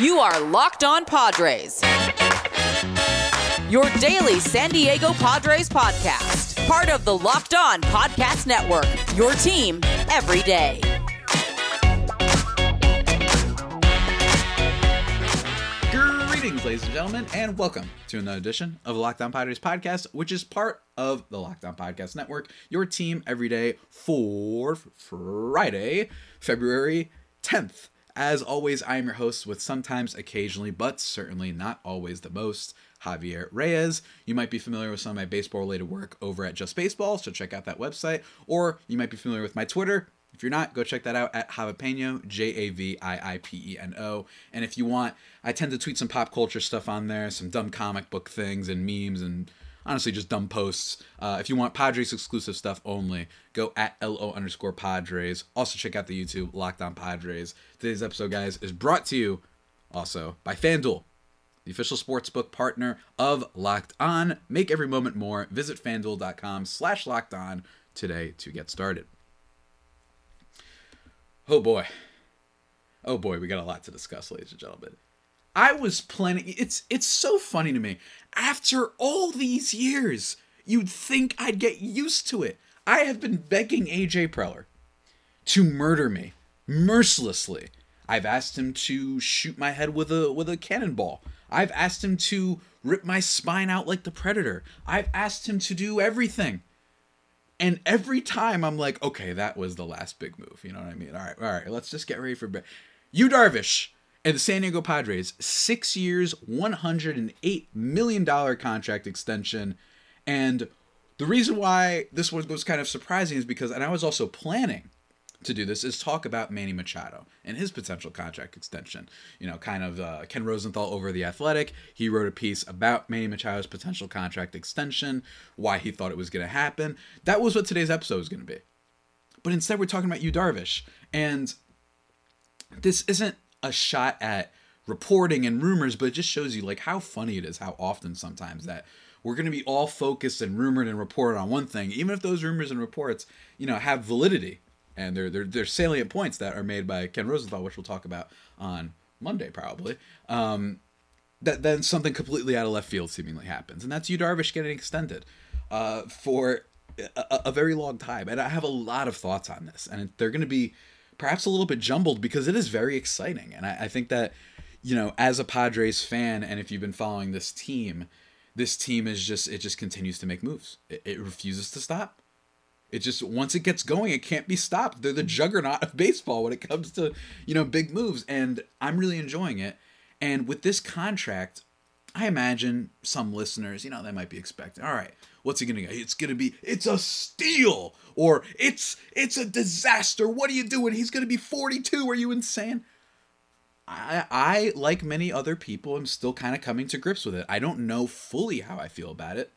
You are Locked On Padres. Your daily San Diego Padres podcast. Part of the Locked On Podcast Network. Your team every day. Greetings, ladies and gentlemen, and welcome to another edition of the Locked On Padres podcast, which is part of the Locked On Podcast Network, your team every day for Friday, February 10th. As always, I am your host with sometimes, occasionally, but certainly not always the most, Javier Reyes. You might be familiar with some of my baseball related work over at Just Baseball, so check out that website. Or you might be familiar with my Twitter. If you're not, go check that out at Javipeno, J A V I I P E N O. And if you want, I tend to tweet some pop culture stuff on there, some dumb comic book things and memes and honestly just dumb posts. Uh, if you want Padres exclusive stuff only, go at LO underscore Padres. Also check out the YouTube Locked On Padres. Today's episode, guys, is brought to you also by FanDuel, the official sportsbook partner of Locked On. Make every moment more. Visit fanduel.com slash locked on today to get started. Oh boy. Oh boy, we got a lot to discuss, ladies and gentlemen. I was planning it's it's so funny to me. After all these years, you'd think I'd get used to it. I have been begging AJ Preller to murder me mercilessly. I've asked him to shoot my head with a with a cannonball. I've asked him to rip my spine out like the predator. I've asked him to do everything. And every time I'm like, okay, that was the last big move. You know what I mean? All right, all right, let's just get ready for bed. Yu Darvish and the San Diego Padres, six years, $108 million contract extension. And the reason why this one was kind of surprising is because, and I was also planning to do this, is talk about Manny Machado and his potential contract extension. You know, kind of uh, Ken Rosenthal over The Athletic. He wrote a piece about Manny Machado's potential contract extension, why he thought it was going to happen. That was what today's episode was going to be. But instead, we're talking about Yu Darvish. And this isn't a shot at reporting and rumors, but it just shows you like how funny it is, how often sometimes that we're going to be all focused and rumored and reported on one thing, even if those rumors and reports, you know, have validity and they're they're, they're salient points that are made by Ken Rosenthal, which we'll talk about on Monday probably. Um, that then something completely out of left field seemingly happens, and that's Yu Darvish getting extended uh, for a, a very long time, and I have a lot of thoughts on this, and they're going to be perhaps a little bit jumbled because it is very exciting. And I, I, think that, you know, as a Padres fan, and if you've been following this team, this team is just, it just continues to make moves. It, it refuses to stop. It just, once it gets going, it can't be stopped. They're the mm-hmm. juggernaut of baseball when it comes to, you know, big moves. And I'm really enjoying it. And with this contract, I imagine some listeners, you know, they might be expecting, all right, what's he gonna get? It's gonna be, it's a steal, or it's it's a disaster. What are you doing? He's gonna be 42. Are you insane? I, I like many other people, am still kind of coming to grips with it. I don't know fully how I feel about it,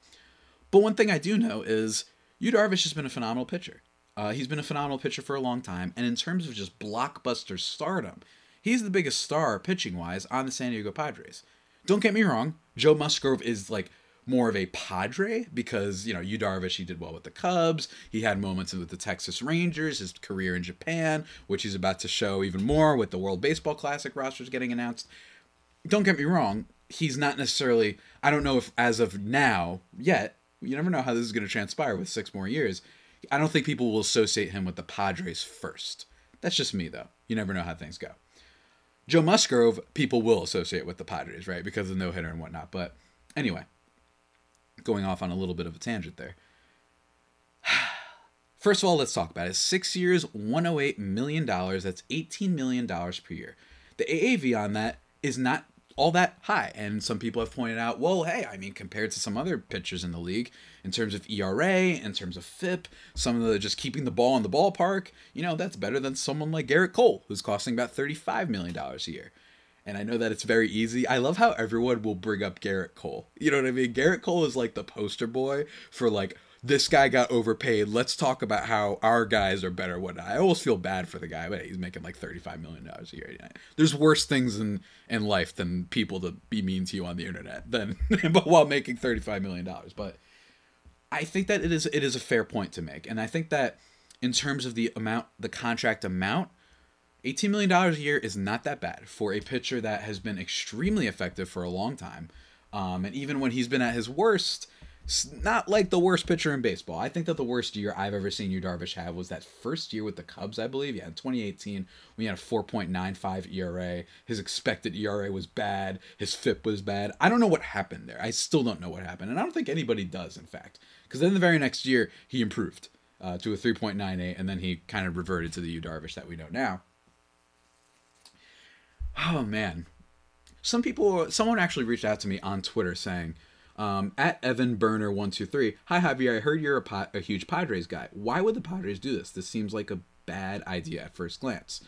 but one thing I do know is Yu Darvish has been a phenomenal pitcher. Uh, he's been a phenomenal pitcher for a long time, and in terms of just blockbuster stardom, he's the biggest star pitching wise on the San Diego Padres. Don't get me wrong, Joe Musgrove is like more of a Padre because, you know, Yu Darvish, he did well with the Cubs. He had moments with the Texas Rangers, his career in Japan, which he's about to show even more with the World Baseball Classic rosters getting announced. Don't get me wrong, he's not necessarily, I don't know if as of now yet, you never know how this is going to transpire with six more years. I don't think people will associate him with the Padres first. That's just me, though. You never know how things go. Joe Musgrove, people will associate with the Padres, right? Because of no hitter and whatnot. But anyway, going off on a little bit of a tangent there. First of all, let's talk about it. Six years, $108 million. That's $18 million per year. The AAV on that is not all that high. And some people have pointed out, well, hey, I mean, compared to some other pitchers in the league, in terms of ERA, in terms of FIP, some of the just keeping the ball in the ballpark, you know, that's better than someone like Gerrit Cole, who's costing about $35 million a year. And I know that it's very easy. I love how everyone will bring up Gerrit Cole. You know what I mean? Gerrit Cole is like the poster boy for like, this guy got overpaid. Let's talk about how our guys are better. What I always feel bad for the guy, but he's making like thirty-five million dollars a year. There's worse things in in life than people to be mean to you on the internet than, but while making thirty-five million dollars. But I think that it is it is a fair point to make, and I think that in terms of the amount, the contract amount, $18 million a year is not that bad for a pitcher that has been extremely effective for a long time. Um, and even when he's been at his worst, not like the worst pitcher in baseball. I think that the worst year I've ever seen Yu Darvish have was that first year with the Cubs, I believe. Yeah, in 2018, when he had a 4.95 ERA. His expected ERA was bad. His FIP was bad. I don't know what happened there. I still don't know what happened. And I don't think anybody does, in fact. Because then the very next year, he improved uh, to a 3.98, and then he kind of reverted to the Yu Darvish that we know now. Oh man, some people, someone actually reached out to me on Twitter saying, um, at Evan Burner one two three, hi Javier, I heard you're a, a huge Padres guy. Why would the Padres do this? This seems like a bad idea at first glance.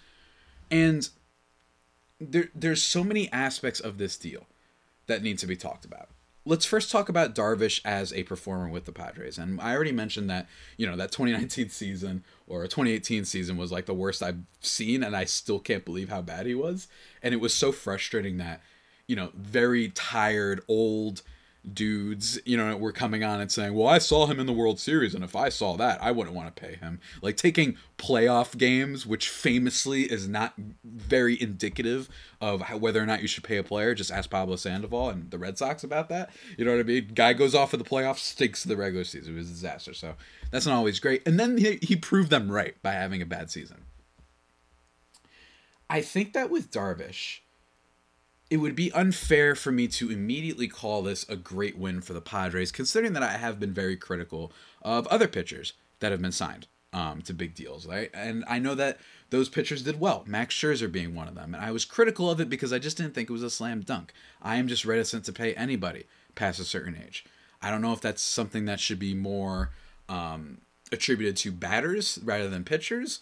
And there, there's so many aspects of this deal that need to be talked about let's first talk about Darvish as a performer with the Padres. And I already mentioned that, you know, that 2019 season or 2018 season was like the worst I've seen, and I still can't believe how bad he was. And it was so frustrating that, you know, very tired, old, dudes, you know, were coming on and saying, "Well, I saw him in the World Series, and if I saw that, I wouldn't want to pay him." Like taking playoff games, which famously is not very indicative of how, whether or not you should pay a player. Just ask Pablo Sandoval and the Red Sox about that. You know what I mean? Guy goes off of the playoffs, stinks the regular season. It was a disaster. So that's not always great. And then he, he proved them right by having a bad season. I think that with Darvish it would be unfair for me to immediately call this a great win for the Padres, considering that I have been very critical of other pitchers that have been signed um, to big deals, right? And I know that those pitchers did well, Max Scherzer being one of them. And I was critical of it because I just didn't think it was a slam dunk. I am just reticent to pay anybody past a certain age. I don't know if that's something that should be more um, attributed to batters rather than pitchers,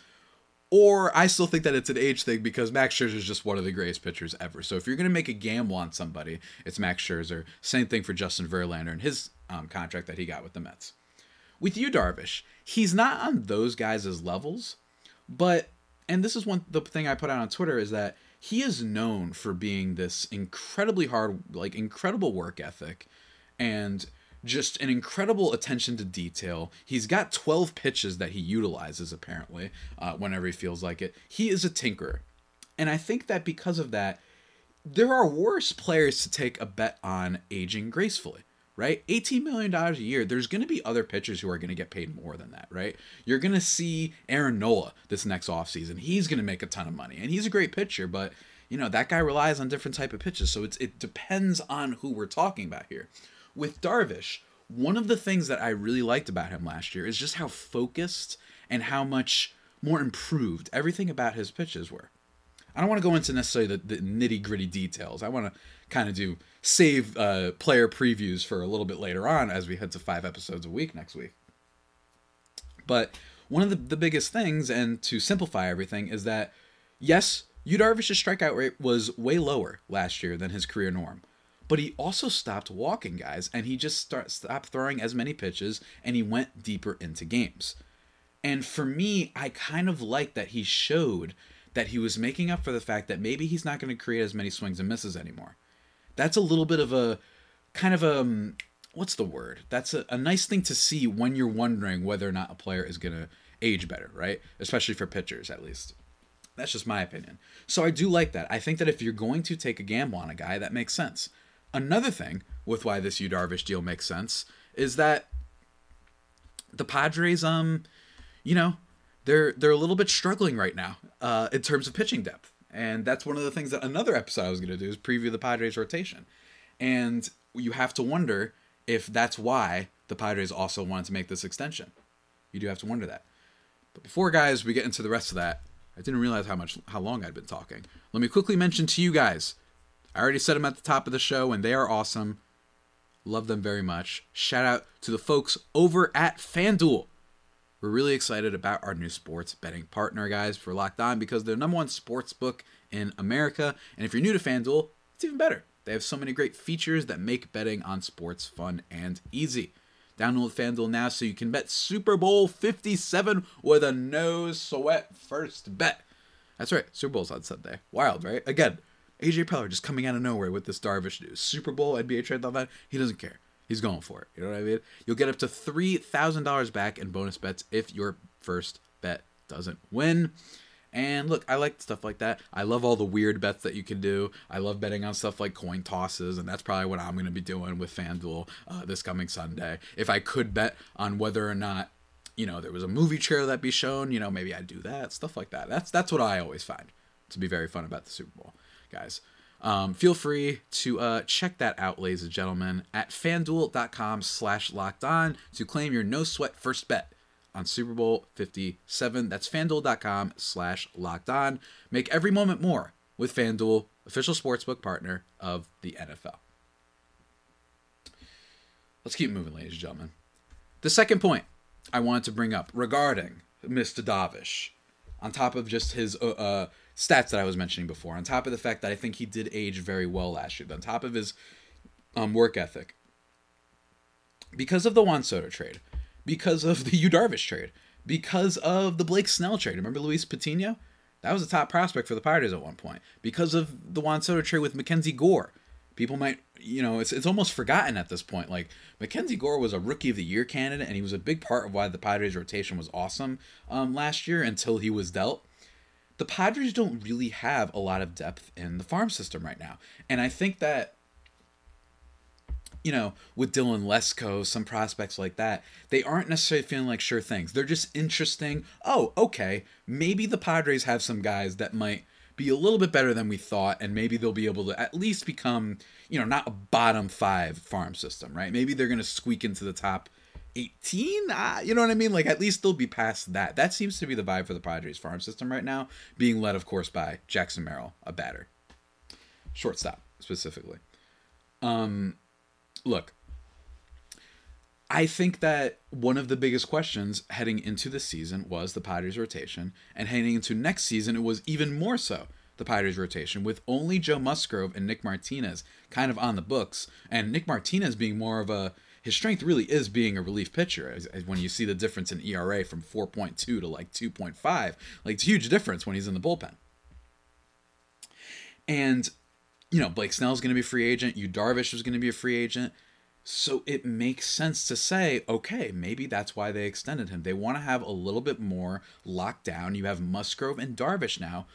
or I still think that it's an age thing because Max Scherzer is just one of the greatest pitchers ever. So if you're going to make a gamble on somebody, it's Max Scherzer. Same thing for Justin Verlander and his um, contract that he got with the Mets. With Yu, Darvish, he's not on those guys' levels, but and this is one the thing I put out on Twitter is that he is known for being this incredibly hard, like incredible work ethic, and just an incredible attention to detail. He's got 12 pitches that he utilizes apparently uh, whenever he feels like it. He is a tinkerer. And I think that because of that, there are worse players to take a bet on aging gracefully, right? $18 million a year, there's going to be other pitchers who are going to get paid more than that, right? You're going to see Aaron Nola this next offseason. He's going to make a ton of money, and he's a great pitcher, but you know that guy relies on different type of pitches so it's it depends on who we're talking about here with Darvish, one of the things that I really liked about him last year is just how focused and how much more improved everything about his pitches were. I don't want to go into necessarily the, the nitty gritty details. I want to kind of do save uh, player previews for a little bit later on as we head to five episodes a week next week. But one of the, the biggest things, and to simplify everything, is that yes, Yu Darvish's strikeout rate was way lower last year than his career norm. But he also stopped walking guys and he just start, stopped throwing as many pitches and he went deeper into games. And for me, I kind of like that he showed that he was making up for the fact that maybe he's not going to create as many swings and misses anymore. That's a little bit of a kind of a um, what's the word? That's a, a nice thing to see when you're wondering whether or not a player is going to age better, right? Especially for pitchers, at least. That's just my opinion. So I do like that. I think that if you're going to take a gamble on a guy, that makes sense. Another thing with why this Yu Darvish deal makes sense is that the Padres, um, you know, they're they're a little bit struggling right now uh, in terms of pitching depth, and that's one of the things that another episode I was going to do is preview the Padres rotation, and you have to wonder if that's why the Padres also wanted to make this extension. You do have to wonder that. But before guys, we get into the rest of that, I didn't realize how much how long I'd been talking. Let me quickly mention to you guys I already said them at the top of the show, and they are awesome. Love them very much. Shout out to the folks over at FanDuel. We're really excited about our new sports betting partner, guys, for Locked On because they're the number one sports book in America. And if you're new to FanDuel, it's even better. They have so many great features that make betting on sports fun and easy. Download FanDuel now so you can bet Super Bowl 57 with a no sweat first bet. That's right, Super Bowl's on Sunday. Wild, right? Again, AJ Preller just coming out of nowhere with this Darvish news. Super Bowl, NBA trade, all that. He doesn't care. He's going for it. You know what I mean? You'll get up to $3,000 back in bonus bets if your first bet doesn't win. And look, I like stuff like that. I love all the weird bets that you can do. I love betting on stuff like coin tosses, and that's probably what I'm going to be doing with FanDuel uh, this coming Sunday. If I could bet on whether or not, you know, there was a movie trailer that be shown, you know, maybe I'd do that, stuff like that. That's that's what I always find to be very fun about the Super Bowl, guys. Um, feel free to uh, check that out, ladies and gentlemen, at fanduel.com slash locked on to claim your no sweat first bet on Super Bowl 57. That's fanduel.com slash locked on. Make every moment more with FanDuel, official sportsbook partner of the NFL. Let's keep moving, ladies and gentlemen. The second point I wanted to bring up regarding Mr. Darvish, on top of just his uh, uh, stats that I was mentioning before, on top of the fact that I think he did age very well last year, on top of his um, work ethic, because of the Juan Soto trade, because of the Yu Darvish trade, because of the Blake Snell trade. Remember Luis Patino? That was a top prospect for the Pirates at one point. Because of the Juan Soto trade with Mackenzie Gore. People might, you know, it's, it's almost forgotten at this point. Like, Mackenzie Gore was a Rookie of the Year candidate, and he was a big part of why the Pirates' rotation was awesome um, last year until he was dealt. The Padres don't really have a lot of depth in the farm system right now. And I think that you know, with Dylan Lesko, some prospects like that, they aren't necessarily feeling like sure things. They're just interesting. Oh, okay, maybe the Padres have some guys that might be a little bit better than we thought, and maybe they'll be able to at least become, you know, not a bottom five farm system, right? Maybe they're going to squeak into the top 18. Ah, you know what I mean? Like, at least they'll be past that. That seems to be the vibe for the Padres farm system right now, being led, of course, by Jackson Merrill, a batter, shortstop specifically. Um, look, I think that one of the biggest questions heading into the season was the Padres rotation, and heading into next season, it was even more so the Padres rotation, with only Joe Musgrove and Nick Martinez kind of on the books, and Nick Martinez being more of a his strength really is being a relief pitcher. As, as when you see the difference in ERA from 4.2 to like 2.5, like it's a huge difference when he's in the bullpen. And you know, Blake Snell's going to be free agent. Yu Darvish was going to be a free agent. So it makes sense to say, okay, maybe that's why they extended him. They want to have a little bit more locked down. You have Musgrove and Darvish now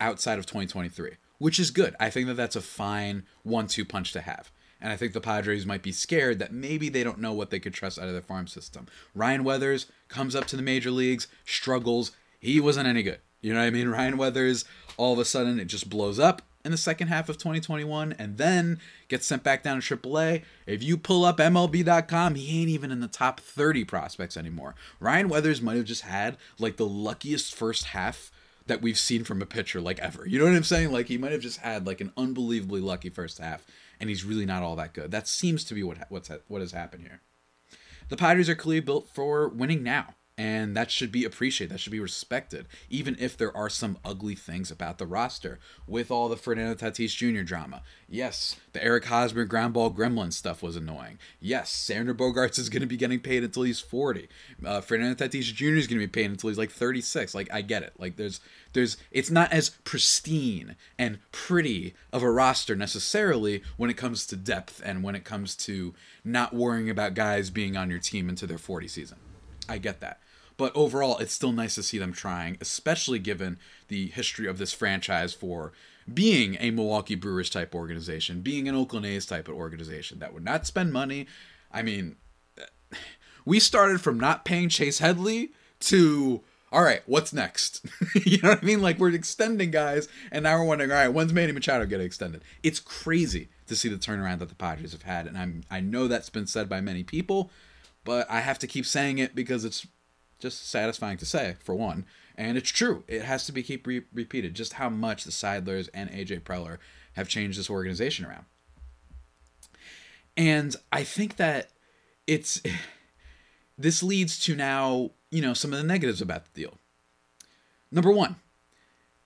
outside of 2023, which is good. I think that that's a fine one-two punch to have. And I think the Padres might be scared that maybe they don't know what they could trust out of their farm system. Ryan Weathers comes up to the major leagues, struggles. He wasn't any good. You know what I mean? Ryan Weathers, all of a sudden, it just blows up in the second half of 2021 and then gets sent back down to AAA. If you pull up MLB.com, he ain't even in the top 30 prospects anymore. Ryan Weathers might have just had like the luckiest first half that we've seen from a pitcher like ever. You know what I'm saying? Like he might have just had like an unbelievably lucky first half and he's really not all that good. That seems to be what what's what has happened here. The Padres are clearly built for winning now and that should be appreciated. That should be respected, even if there are some ugly things about the roster with all the Fernando Tatis Jr. drama. Yes, the Eric Hosmer ground ball gremlin stuff was annoying. Yes, Xander Bogaerts is going to be getting paid until he's 40. Uh, Fernando Tatis Jr. is going to be paid until he's like 36. Like I get it. Like there's there's it's not as pristine and pretty of a roster necessarily when it comes to depth and when it comes to not worrying about guys being on your team into their 40 season. I get that. But overall, it's still nice to see them trying, especially given the history of this franchise for being a Milwaukee Brewers type organization, being an Oakland A's type of organization that would not spend money. I mean, we started from not paying Chase Headley to all right, what's next? you know what I mean? Like we're extending guys, and now we're wondering, all right, when's Manny Machado getting extended? It's crazy to see the turnaround that the Padres have had, and I'm I know that's been said by many people, but I have to keep saying it because it's just satisfying to say for one. And it's true. It has to be keep re- repeated just how much the Seidlers and aj preller have changed this organization around. And i think that it's this leads to now you know some of the negatives about the deal. Number one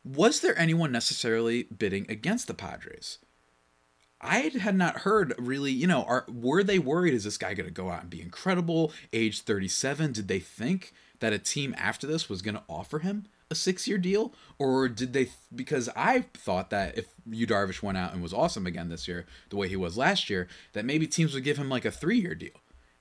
was there anyone necessarily bidding against the padres I had not heard really, you know, are were they worried? Is this guy going to go out and be incredible? Age 37, did they think that a team after this was going to offer him a six year deal? Or did they, because I thought that if Yu Darvish went out and was awesome again this year, the way he was last year, that maybe teams would give him like a three year deal.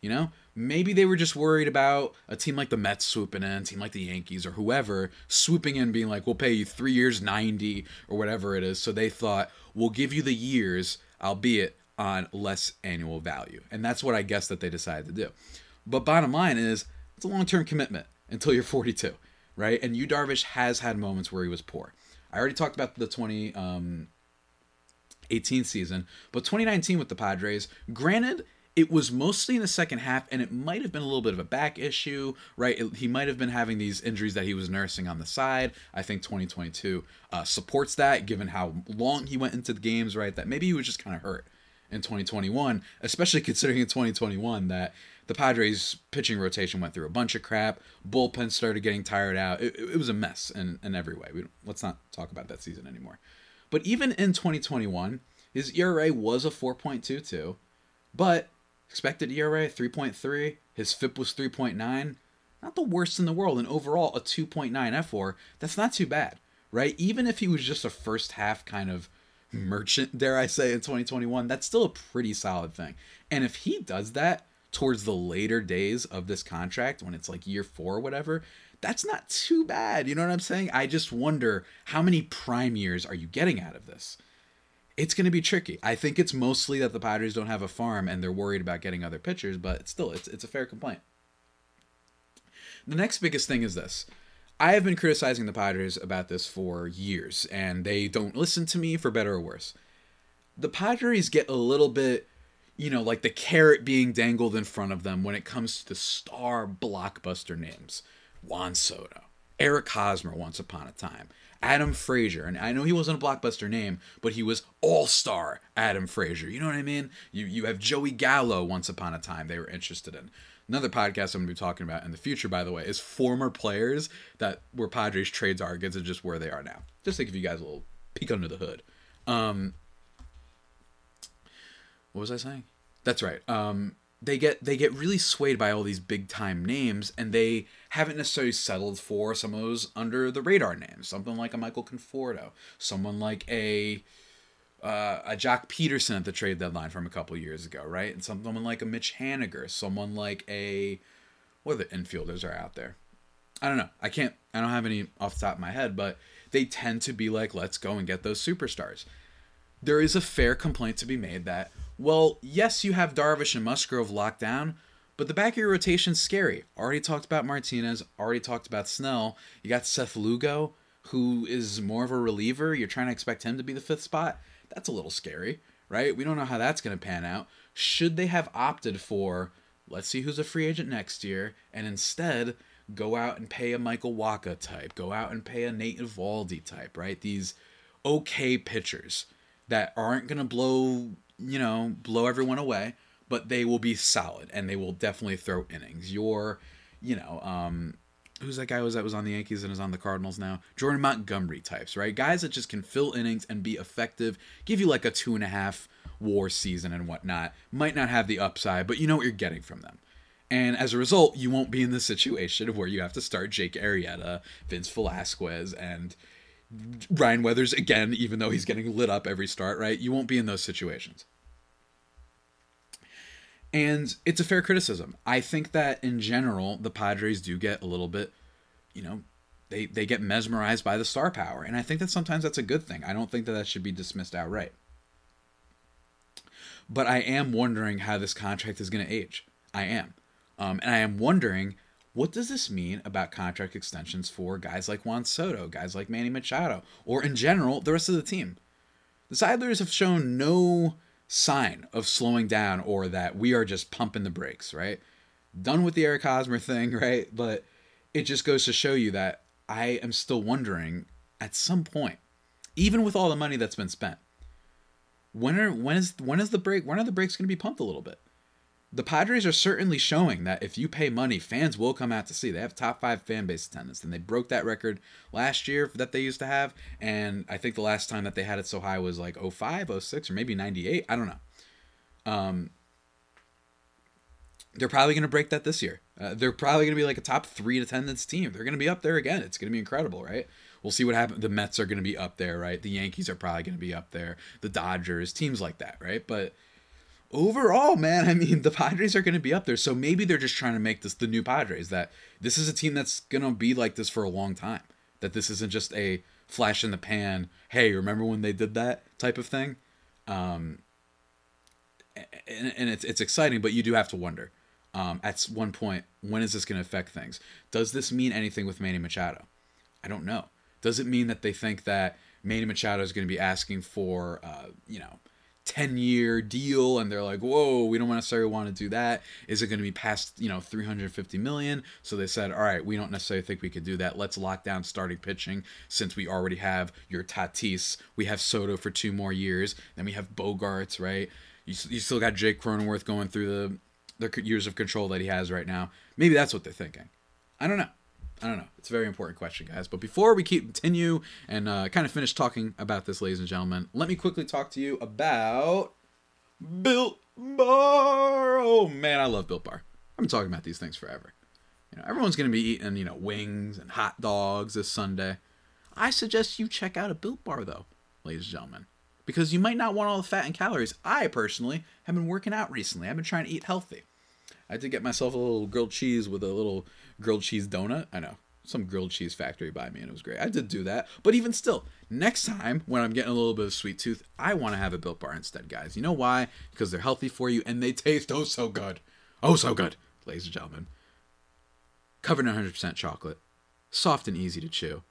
You know, maybe they were just worried about a team like the Mets swooping in, a team like the Yankees or whoever swooping in, being like, "We'll pay you three years, ninety or whatever it is." So they thought, "We'll give you the years, albeit on less annual value," and that's what I guess that they decided to do. But bottom line is, it's a long-term commitment until you're 42, right? And Yu Darvish has had moments where he was poor. I already talked about the 20 um, 18 season, but 2019 with the Padres, granted, it was mostly in the second half, and it might have been a little bit of a back issue, right? It, he might have been having these injuries that he was nursing on the side. I think 2022 uh, supports that, given how long he went into the games, right? That maybe he was just kind of hurt in 2021, especially considering in 2021 that the Padres pitching rotation went through a bunch of crap. Bullpen started getting tired out. It, it was a mess in, in every way. We, let's not talk about that season anymore. But even in 2021, his ERA was a 4.22, but Expected ERA 3.3. His FIP was 3.9. Not the worst in the world. And overall, a 2.9 F4. That's not too bad, right? Even if he was just a first half kind of merchant, dare I say, in 2021, that's still a pretty solid thing. And if he does that towards the later days of this contract, when it's like year four or whatever, that's not too bad. You know what I'm saying? I just wonder how many prime years are you getting out of this? It's going to be tricky. I think it's mostly that the Padres don't have a farm and they're worried about getting other pitchers, but still, it's it's a fair complaint. The next biggest thing is this. I have been criticizing the Padres about this for years, and they don't listen to me for better or worse. The Padres get a little bit, you know, like the carrot being dangled in front of them when it comes to the star blockbuster names. Juan Soto, Eric Hosmer once upon a time, Adam Frazier. And I know he wasn't a blockbuster name, but he was all-star Adam Frazier. You know what I mean? You you have Joey Gallo once upon a time they were interested in. Another podcast I'm to be talking about in the future, by the way, is former players that were Padres trades are against and just where they are now. Just to give you guys a little peek under the hood. Um, what was I saying? That's right. Um, they get they get really swayed by all these big time names and they haven't necessarily settled for some of those under the radar names something like a michael conforto someone like a uh, a Joc Pederson at the trade deadline from a couple years ago, right? And someone like a Mitch Haniger, someone like a what the infielders are out there. I don't know. I can't. I don't have any off the top of my head, but they tend to be like, let's go and get those superstars. There is a fair complaint to be made that well, yes, you have Darvish and Musgrove locked down, but the back of your rotation's scary. Already talked about Martinez, already talked about Snell. You got Seth Lugo, who is more of a reliever. You're trying to expect him to be the fifth spot. That's a little scary, right? We don't know how that's going to pan out. Should they have opted for, let's see who's a free agent next year, and instead go out and pay a Michael Wacha type, go out and pay a Nate Eovaldi type, right? These okay pitchers that aren't going to blow you know, blow everyone away, but they will be solid and they will definitely throw innings. Your, you know, um, who's that guy was that was on the Yankees and is on the Cardinals now? Jordan Montgomery types, right? Guys that just can fill innings and be effective, give you like a two and a half war season and whatnot. Might not have the upside, but you know what you're getting from them. And as a result, you won't be in the situation of where you have to start Jake Arrieta, Vince Velasquez, and Ryan Weathers again, even though he's getting lit up every start, right? You won't be in those situations. And it's a fair criticism. I think that in general, the Padres do get a little bit, you know, they, they get mesmerized by the star power. And I think that sometimes that's a good thing. I don't think that that should be dismissed outright. But I am wondering how this contract is going to age. I am. Um, and I am wondering what does this mean about contract extensions for guys like Juan Soto, guys like Manny Machado, or in general, the rest of the team? The Seidlers have shown no sign of slowing down or that we are just pumping the brakes, right? Done with the Eric Hosmer thing, right? But it just goes to show you that I am still wondering at some point, even with all the money that's been spent, when are when is when is the break when are the brakes going to be pumped a little bit? The Padres are certainly showing that if you pay money, fans will come out to see. They have top five fan base attendance, and they broke that record last year that they used to have. And I think the last time that they had it so high was like 05, 06, or maybe 98. I don't know. Um, they're probably going to break that this year. Uh, they're probably going to be like a top three attendance team. They're going to be up there again. It's going to be incredible, right? We'll see what happens. The Mets are going to be up there, right? The Yankees are probably going to be up there. The Dodgers, teams like that, right? But overall, man, I mean, the Padres are going to be up there. So maybe they're just trying to make this the new Padres. That this is a team that's going to be like this for a long time. That this isn't just a flash in the pan. Hey, remember when they did that type of thing? Um, and, and it's it's exciting, but you do have to wonder. Um, at one point, when is this going to affect things? Does this mean anything with Manny Machado? I don't know. Does it mean that they think that Manny Machado is going to be asking for, uh, you know, 10 year deal and they're like whoa we don't necessarily want to do that. Is it going to be past you know 350 million? So they said all right we don't necessarily think we could do that. Let's lock down starting pitching since we already have your tatis. We have soto for two more years. Then we have bogaerts right? You, you still got jake cronenworth going through the the years of control that he has right now. Maybe that's what they're thinking. I don't know I don't know. It's a very important question, guys. But before we keep continue and uh, kind of finish talking about this, ladies and gentlemen, let me quickly talk to you about Built Bar. Oh man, I love Built Bar. I've been talking about these things forever. You know, everyone's gonna be eating, you know, wings and hot dogs this Sunday. I suggest you check out a Built Bar though, ladies and gentlemen, because you might not want all the fat and calories. I personally have been working out recently. I've been trying to eat healthy. I did get myself a little grilled cheese with a little grilled cheese donut. I know some grilled cheese factory by me and it was great. I did do that. But even still, next time when I'm getting a little bit of sweet tooth, I want to have a built bar instead, guys. You know why? Because they're healthy for you and they taste oh so good. Oh so good, ladies and gentlemen. Covered in 100% chocolate, soft and easy to chew,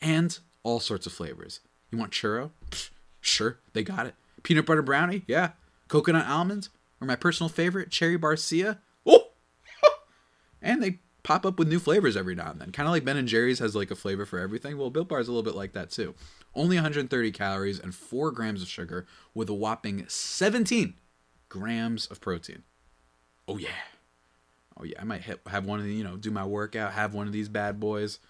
and all sorts of flavors. You want churro? Sure, they got it. Peanut butter brownie? Yeah. Coconut almonds? Or my personal favorite, cherry barcia? Oh! and they pop up with new flavors every now and then. Kind of like Ben and Jerry's has like a flavor for everything. Well, Built Bar is a little bit like that too. Only 130 calories and 4 grams of sugar with a whopping 17 grams of protein. Oh yeah. Oh yeah, I might hit, have one of the, you know, do my workout, have one of these bad boys.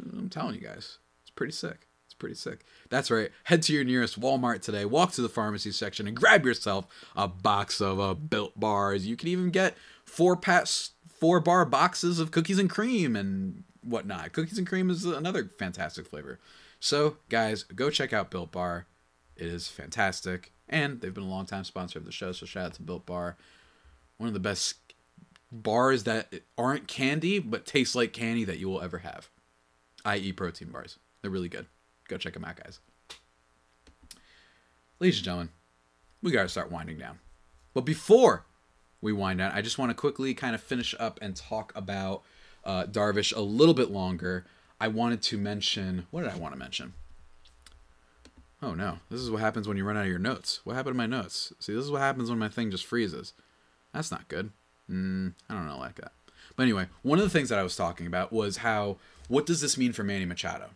I'm telling you guys, it's pretty sick. It's pretty sick. That's right. Head to your nearest Walmart today, walk to the pharmacy section, and grab yourself a box of uh, Built Bars. You can even get four packs four bar boxes of cookies and cream and whatnot. Cookies and cream is another fantastic flavor. So, guys, go check out Built Bar. It is fantastic. And they've been a long time sponsor of the show, so shout out to Built Bar. One of the best bars that aren't candy, but taste like candy that you will ever have, i.e., protein bars. They're really good. Go check them out, guys. Ladies and gentlemen, we got to start winding down. But before we wind down. I just want to quickly kind of finish up and talk about uh, Darvish a little bit longer. I wanted to mention what did I want to mention? Oh no, this is what happens when you run out of your notes. What happened to my notes? See, this is what happens when my thing just freezes. That's not good. Mm, I don't know like that. But anyway, one of the things that I was talking about was how what does this mean for Manny Machado?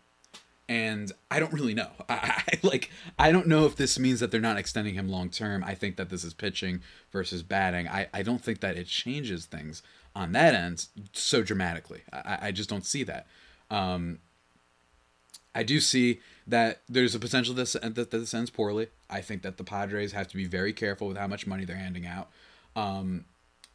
And I don't really know. I, I, like I don't know if this means that they're not extending him long term. I think that this is pitching versus batting. I, I don't think that it changes things on that end so dramatically. I, I just don't see that. Um, I do see that there's a potential that, that this ends poorly. I think that the Padres have to be very careful with how much money they're handing out. Um,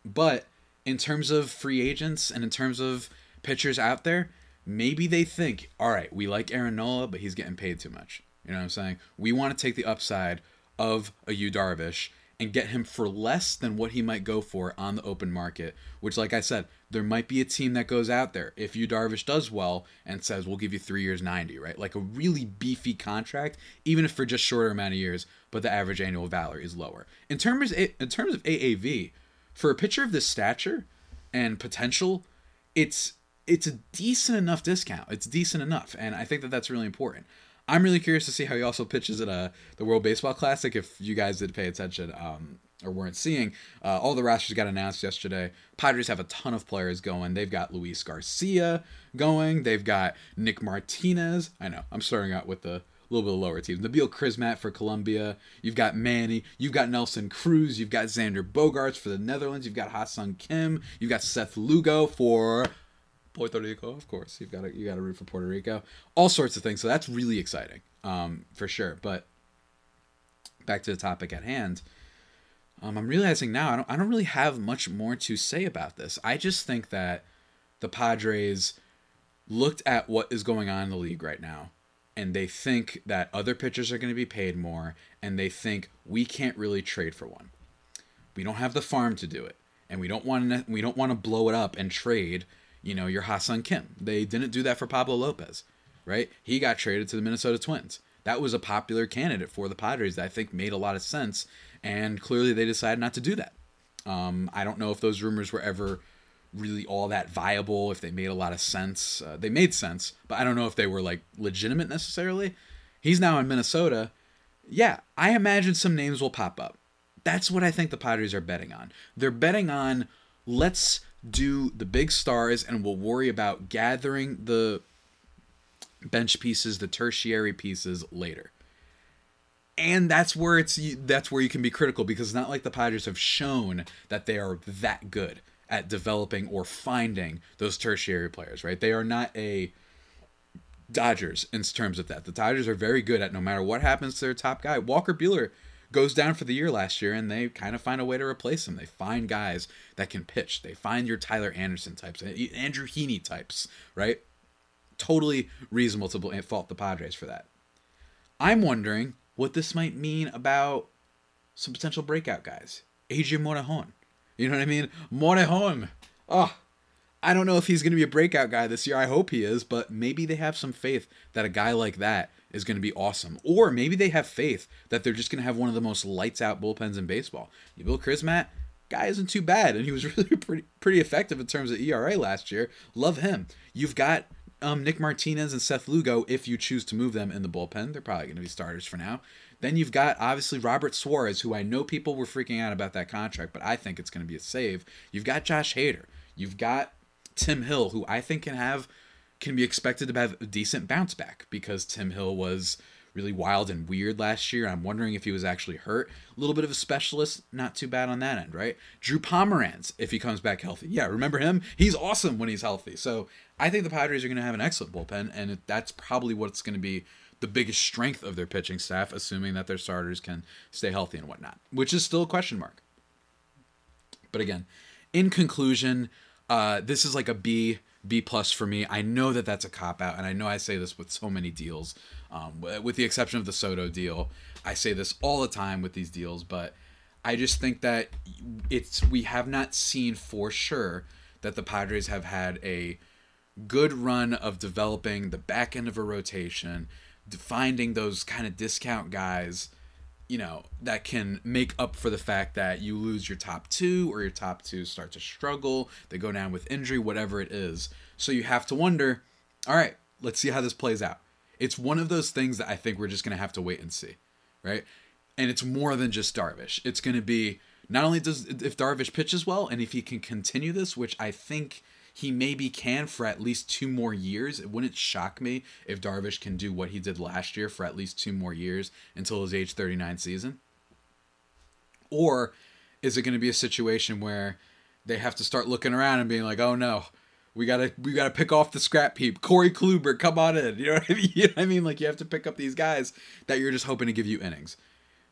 but in terms of free agents and in terms of pitchers out there, maybe they think, all right, we like Aaron Nola, but he's getting paid too much. You know what I'm saying? We want to take the upside of a Yu Darvish and get him for less than what he might go for on the open market. Which, like I said, there might be a team that goes out there if Yu Darvish does well and says we'll give you three years, ninety, right? Like a really beefy contract, even if for just shorter amount of years, but the average annual value is lower. In terms in terms of AAV, for a pitcher of this stature and potential, it's it's a decent enough discount. It's decent enough, and I think that that's really important. I'm really curious to see how he also pitches at uh, the World Baseball Classic. If you guys did pay attention um, or weren't seeing, uh, all the rosters got announced yesterday. Padres have a ton of players going. They've got Luis Garcia going. They've got Nick Martinez. I know I'm starting out with the little bit of lower teams. Nabil Crismatt for Colombia. You've got Manny. You've got Nelson Cruz. You've got Xander Bogaerts for the Netherlands. You've got Ha-Seong Kim. You've got Seth Lugo for Puerto Rico, of course. You've got to you got to root for Puerto Rico. All sorts of things. So that's really exciting, um, for sure. But back to the topic at hand. Um, I'm realizing now I don't I don't really have much more to say about this. I just think that the Padres looked at what is going on in the league right now and they think that other pitchers are going to be paid more and they think we can't really trade for one. we don't have the farm to do it, and we don't want to we don't want to blow it up and trade, you know, your Ha-Seong Kim. They didn't do that for Pablo Lopez, right? He got traded to the Minnesota Twins. That was a popular candidate for the Padres that I think made a lot of sense, and clearly they decided not to do that. Um, I don't know if those rumors were ever really all that viable, if they made a lot of sense. Uh, they made sense, but I don't know if they were like legitimate necessarily. He's now in Minnesota. Yeah, I imagine some names will pop up. That's what I think the Padres are betting on. They're betting on let's do the big stars and we'll worry about gathering the bench pieces, the tertiary pieces later. And that's where it's that's where you can be critical because it's not like the Padres have shown that they are that good at developing or finding those tertiary players, right? They are not a Dodgers in terms of that. The Dodgers are very good at no matter what happens to their top guy. Walker Buehler goes down for the year last year, and they kind of find a way to replace him. They find guys that can pitch. They find your Tyler Anderson types, eh, Andrew Heaney types, right? Totally reasonable to eh, fault the Padres for that. I'm wondering what this might mean about some potential breakout guys. Adrian Morejon. You know what I mean? Morejon. Oh, ah, I don't know if he's going to be a breakout guy this year. I hope he is, but maybe they have some faith that a guy like that is going to be awesome. Or maybe they have faith that they're just going to have one of the most lights out bullpens in baseball. You Bill Crismatt, guy isn't too bad, and he was really pretty pretty effective in terms of ERA last year. Love him. You've got um, Nick Martinez and Seth Lugo if you choose to move them in the bullpen. They're probably going to be starters for now. Then you've got obviously Robert Suarez, who I know people were freaking out about that contract, but I think it's going to be a save. You've got Josh Hader. You've got Tim Hill, who I think can have can be expected to have a decent bounce back because Tim Hill was really wild and weird last year. I'm wondering if he was actually hurt. A little bit of a specialist, not too bad on that end, right? Drew Pomeranz, if he comes back healthy. Yeah, remember him? He's awesome when he's healthy. So I think the Padres are going to have an excellent bullpen, and that's probably what's going to be the biggest strength of their pitching staff, assuming that their starters can stay healthy and whatnot, which is still a question mark. But again, in conclusion, uh, this is like a B B plus for me. I know that that's a cop out, and I know I say this with so many deals, um, with the exception of the Soto deal. I say this all the time with these deals, but I just think that it's we have not seen for sure that the Padres have had a good run of developing the back end of a rotation, finding those kind of discount guys you know, that can make up for the fact that you lose your top two or your top two start to struggle, they go down with injury, whatever it is. So you have to wonder, all right, let's see how this plays out. It's one of those things that I think we're just going to have to wait and see, right? And it's more than just Darvish. It's going to be not only does if Darvish pitches well and if he can continue this, which I think he maybe can for at least two more years. It wouldn't shock me if Darvish can do what he did last year for at least two more years until his age 39 season. Or is it going to be a situation where they have to start looking around and being like, "Oh no, we gotta we gotta pick off the scrap heap. Corey Kluber, come on in. You know what I mean? You know what I mean? Like you have to pick up these guys that you're just hoping to give you innings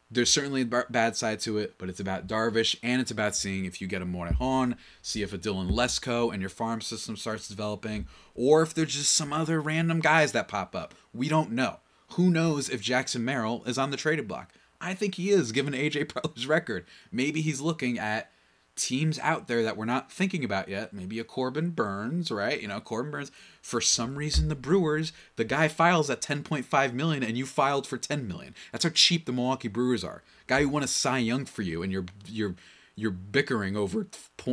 there's certainly a bad side to it, but it's about Darvish and it's about seeing if you get a Morejon, see if a Dylan Lesko and your farm system starts developing, or if there's just some other random guys that pop up. We don't know. Who knows if Jackson Merrill is on the traded block? I think he is, given AJ Preller's record. Maybe he's looking at teams out there that we're not thinking about yet. Maybe a Corbin Burnes, right? You know, Corbin Burnes. For some reason, the Brewers, the guy files at 10.5 million, and you filed for 10 million. That's how cheap the Milwaukee Brewers are. Guy who won a Cy Young for you, and you're you're you're bickering over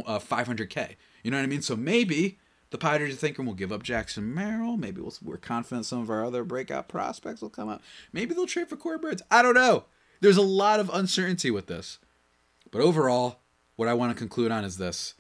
uh, 500k. You know what I mean? So maybe the Padres are thinking we'll give up Jackson Merrill. Maybe we'll, we're confident some of our other breakout prospects will come up. Maybe they'll trade for Corbin Burnes. I don't know. There's a lot of uncertainty with this. But overall, what I want to conclude on is this.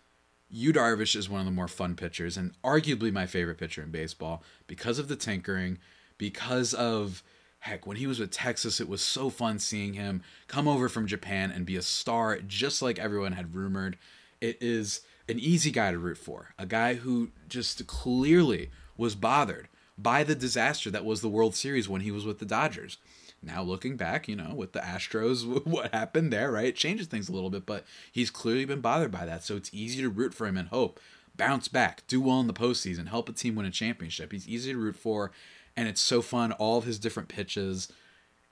Yu Darvish is one of the more fun pitchers and arguably my favorite pitcher in baseball because of the tinkering, because of heck, when he was with Texas, it was so fun seeing him come over from Japan and be a star just like everyone had rumored. It is an easy guy to root for, a guy who just clearly was bothered by the disaster that was the World Series when he was with the Dodgers now looking back, you know, with the Astros, what happened there, right? It changes things a little bit, but he's clearly been bothered by that. So it's easy to root for him and hope. Bounce back, do well in the postseason, help a team win a championship. He's easy to root for, and it's so fun. All of his different pitches.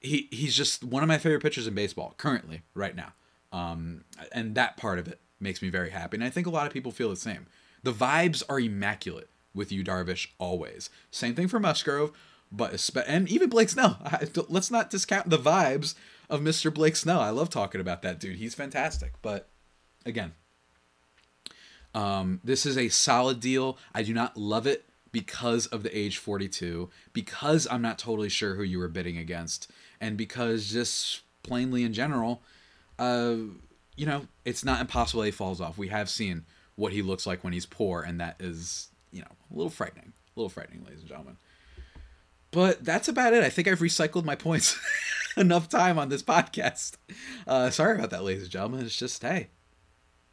He he's just one of my favorite pitchers in baseball currently, right now. Um, and that part of it makes me very happy. And I think a lot of people feel the same. The vibes are immaculate with Yu Darvish always. Same thing for Musgrove, but and even Blake Snell. I, let's not discount the vibes of Mr. Blake Snell. I love talking about that dude. He's fantastic. But again, um, this is a solid deal. I do not love it because of the age 42, because I'm not totally sure who you were bidding against, and because just plainly in general, uh, you know, it's not impossible he falls off. We have seen what he looks like when he's poor, and that is, you know, a little frightening. A little frightening, ladies and gentlemen. But that's about it. I think I've recycled my points enough time on this podcast. Uh, sorry about that, ladies and gentlemen. It's just hey,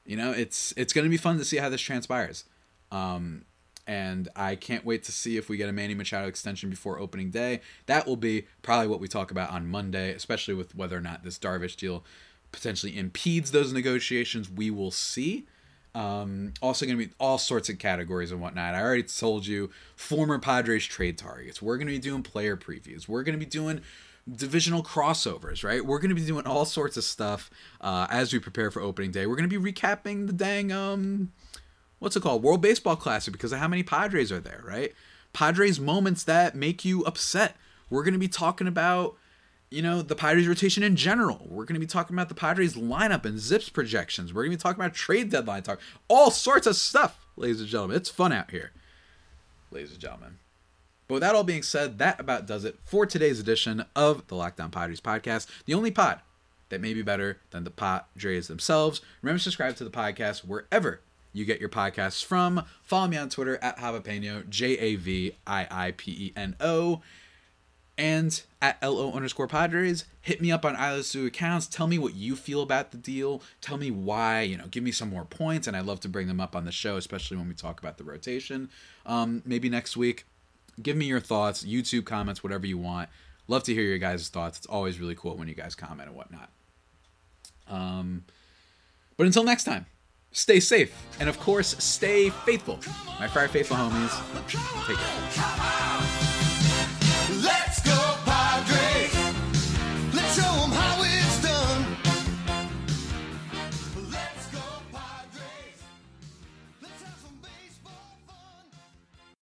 you know, it's it's to be fun to see how this transpires. Um, and I can't wait to see if we get a Manny Machado extension before opening day. That will be probably what we talk about on Monday, especially with whether or not this Darvish deal potentially impedes those negotiations. We will see. Um, also, going to be all sorts of categories and whatnot. I already told you former Padres trade targets. We're going to be doing player previews. We're going to be doing divisional crossovers, right? We're going to be doing all sorts of stuff uh, as we prepare for opening day. We're going to be recapping the dang um, what's it called, World Baseball Classic because of how many Padres are there, right? Padres moments that make you upset. We're going to be talking about you know, the Padres rotation in general. We're going to be talking about the Padres lineup and zips projections. We're going to be talking about trade deadline talk. All sorts of stuff, ladies and gentlemen. It's fun out here, ladies and gentlemen. But with that all being said, that about does it for today's edition of the Lockdown Padres podcast. The only pod that may be better than the Padres themselves. Remember to subscribe to the podcast wherever you get your podcasts from. Follow me on Twitter at Javipeno, J A V I I P E N O and at LO underscore Padres. Hit me up on either two accounts. Tell me what you feel about the deal. Tell me why, you know, give me some more points. And I love to bring them up on the show, especially when we talk about the rotation. Um, maybe next week. Give me your thoughts, YouTube comments, whatever you want. Love to hear your guys' thoughts. It's always really cool when you guys comment and whatnot. Um, but until next time, stay safe. And of course, stay faithful. My Friar Faithful homies, take care.